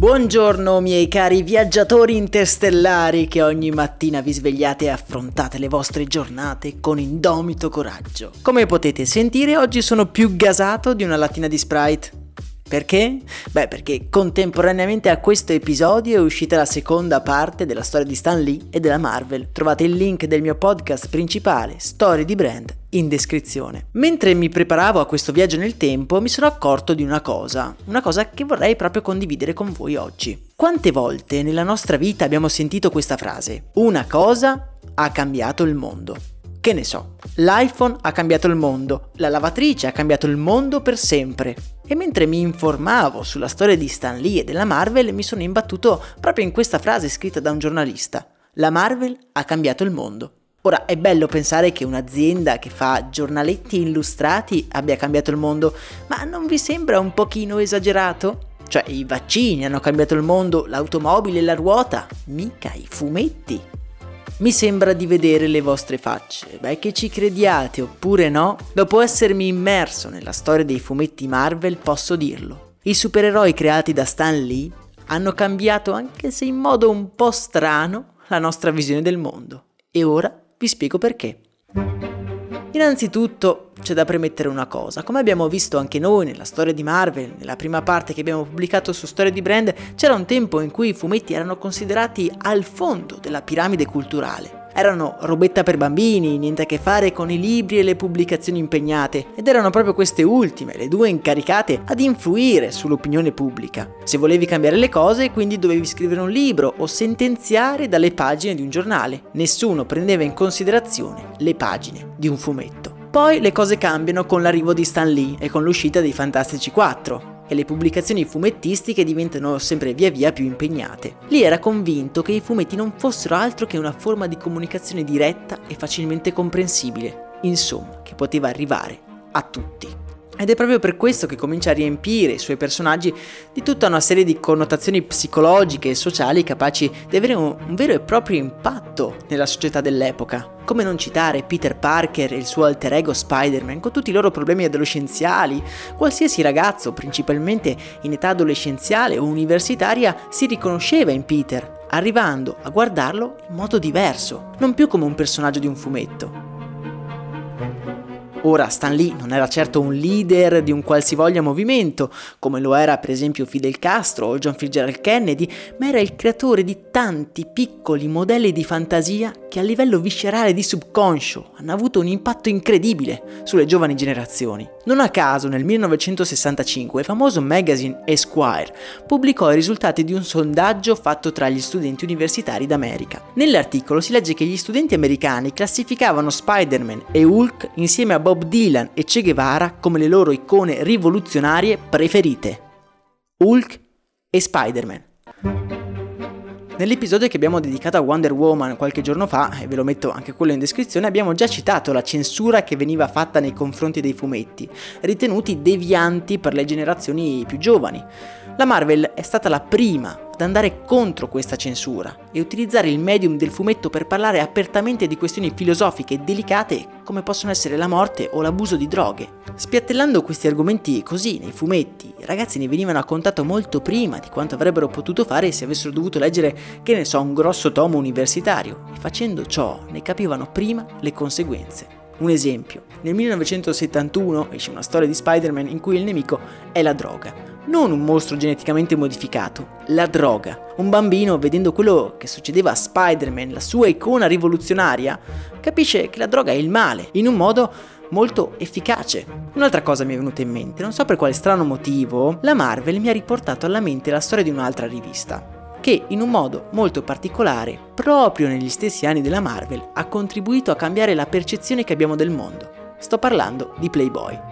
Buongiorno miei cari viaggiatori interstellari che ogni mattina vi svegliate e affrontate le vostre giornate con indomito coraggio. Come potete sentire oggi sono più gasato di una lattina di Sprite. Perché? Beh, perché contemporaneamente a questo episodio è uscita la seconda parte della storia di Stan Lee e della Marvel. Trovate il link del mio podcast principale, Storie di Brand, in descrizione. Mentre mi preparavo a questo viaggio nel tempo, mi sono accorto di una cosa, una cosa che vorrei proprio condividere con voi oggi. Quante volte nella nostra vita abbiamo sentito questa frase? Una cosa ha cambiato il mondo. Che ne so, l'iPhone ha cambiato il mondo, la lavatrice ha cambiato il mondo per sempre. E mentre mi informavo sulla storia di Stan Lee e della Marvel, mi sono imbattuto proprio in questa frase scritta da un giornalista. La Marvel ha cambiato il mondo. Ora è bello pensare che un'azienda che fa giornaletti illustrati abbia cambiato il mondo, ma non vi sembra un pochino esagerato? Cioè i vaccini hanno cambiato il mondo, l'automobile la ruota, mica i fumetti. Mi sembra di vedere le vostre facce, beh che ci crediate oppure no, dopo essermi immerso nella storia dei fumetti Marvel posso dirlo. I supereroi creati da Stan Lee hanno cambiato, anche se in modo un po' strano, la nostra visione del mondo. E ora vi spiego perché. Innanzitutto c'è da premettere una cosa, come abbiamo visto anche noi nella storia di Marvel, nella prima parte che abbiamo pubblicato su Storia di Brand, c'era un tempo in cui i fumetti erano considerati al fondo della piramide culturale. Erano robetta per bambini, niente a che fare con i libri e le pubblicazioni impegnate, ed erano proprio queste ultime, le due incaricate, ad influire sull'opinione pubblica. Se volevi cambiare le cose, quindi dovevi scrivere un libro o sentenziare dalle pagine di un giornale. Nessuno prendeva in considerazione le pagine di un fumetto. Poi le cose cambiano con l'arrivo di Stan Lee e con l'uscita dei Fantastici 4 e le pubblicazioni fumettistiche diventano sempre via via più impegnate. Lee era convinto che i fumetti non fossero altro che una forma di comunicazione diretta e facilmente comprensibile, insomma, che poteva arrivare a tutti. Ed è proprio per questo che comincia a riempire i suoi personaggi di tutta una serie di connotazioni psicologiche e sociali capaci di avere un, vero e proprio impatto nella società dell'epoca. Come non citare Peter Parker e il suo alter ego Spider-Man con tutti i loro problemi adolescenziali? Qualsiasi ragazzo, principalmente in età adolescenziale o universitaria, si riconosceva in Peter, arrivando a guardarlo in modo diverso, non più come un personaggio di un fumetto. Ora Stan Lee non era certo un leader di un qualsivoglia movimento, come lo era per esempio Fidel Castro o John Fitzgerald Kennedy, ma era il creatore di tanti piccoli modelli di fantasia che a livello viscerale di subconscio hanno avuto un impatto incredibile sulle giovani generazioni. Non a caso nel 1965 il famoso magazine Esquire pubblicò i risultati di un sondaggio fatto tra gli studenti universitari d'America. Nell'articolo si legge che gli studenti americani classificavano Spider-Man e Hulk insieme a Bob Dylan e Che Guevara come le loro icone rivoluzionarie preferite. Hulk e Spider-Man. Nell'episodio che abbiamo dedicato a Wonder Woman qualche giorno fa, e ve lo metto anche quello in descrizione, abbiamo già citato la censura che veniva fatta nei confronti dei fumetti, ritenuti devianti per le generazioni più giovani. La Marvel è stata la prima ad andare contro questa censura e utilizzare il medium del fumetto per parlare apertamente di questioni filosofiche e delicate come possono essere la morte o l'abuso di droghe. Spiattellando questi argomenti così nei fumetti, i ragazzi ne venivano a contatto molto prima di quanto avrebbero potuto fare se avessero dovuto leggere, che ne so, un grosso tomo universitario e facendo ciò ne capivano prima le conseguenze. Un esempio, nel 1971 esce una storia di Spider-Man in cui il nemico è la droga. Non un mostro geneticamente modificato, la droga. Un bambino, vedendo quello che succedeva a Spider-Man, la sua icona rivoluzionaria, capisce che la droga è il male, in un modo molto efficace. Un'altra cosa mi è venuta in mente, non so per quale strano motivo, la Marvel mi ha riportato alla mente la storia di un'altra rivista che in un modo molto particolare, proprio negli stessi anni della Marvel, ha contribuito a cambiare la percezione che abbiamo del mondo. Sto parlando di Playboy.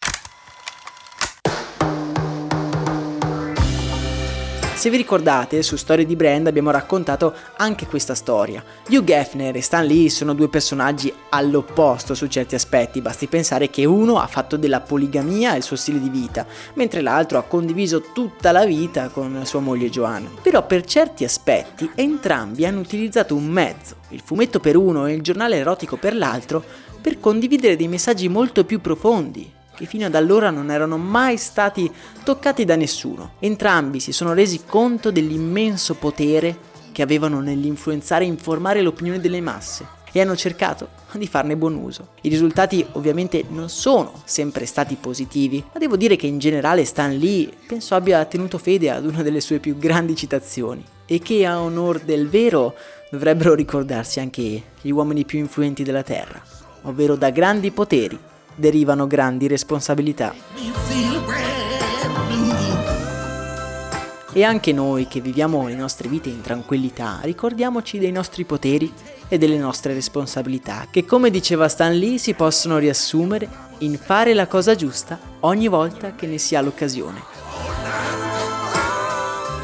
Se vi ricordate, su Storie di Brand abbiamo raccontato anche questa storia. Hugh Geffner e Stan Lee sono due personaggi all'opposto su certi aspetti, basti pensare che uno ha fatto della poligamia il suo stile di vita, mentre l'altro ha condiviso tutta la vita con sua moglie Joanne. Però per certi aspetti entrambi hanno utilizzato un mezzo, il fumetto per uno e il giornale erotico per l'altro, per condividere dei messaggi molto più profondi, che fino ad allora non erano mai stati toccati da nessuno. Entrambi si sono resi conto dell'immenso potere che avevano nell'influenzare e informare l'opinione delle masse e hanno cercato di farne buon uso. I risultati ovviamente non sono sempre stati positivi, ma devo dire che in generale Stan Lee penso abbia tenuto fede ad una delle sue più grandi citazioni e che a onor del vero dovrebbero ricordarsi anche gli uomini più influenti della Terra, ovvero da grandi poteri derivano grandi responsabilità. E anche noi che viviamo le nostre vite in tranquillità, ricordiamoci dei nostri poteri e delle nostre responsabilità, che come diceva Stan Lee si possono riassumere in fare la cosa giusta ogni volta che ne si ha l'occasione.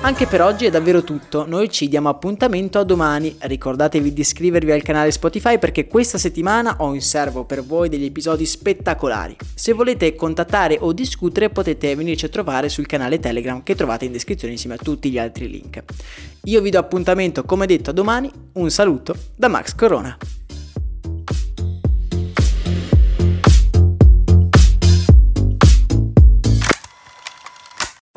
Anche per oggi è davvero tutto, noi ci diamo appuntamento a domani, ricordatevi di iscrivervi al canale Spotify perché questa settimana ho in serbo per voi degli episodi spettacolari. Se volete contattare o discutere potete venirci a trovare sul canale Telegram che trovate in descrizione insieme a tutti gli altri link. Io vi do appuntamento come detto a domani, un saluto da Max Corona.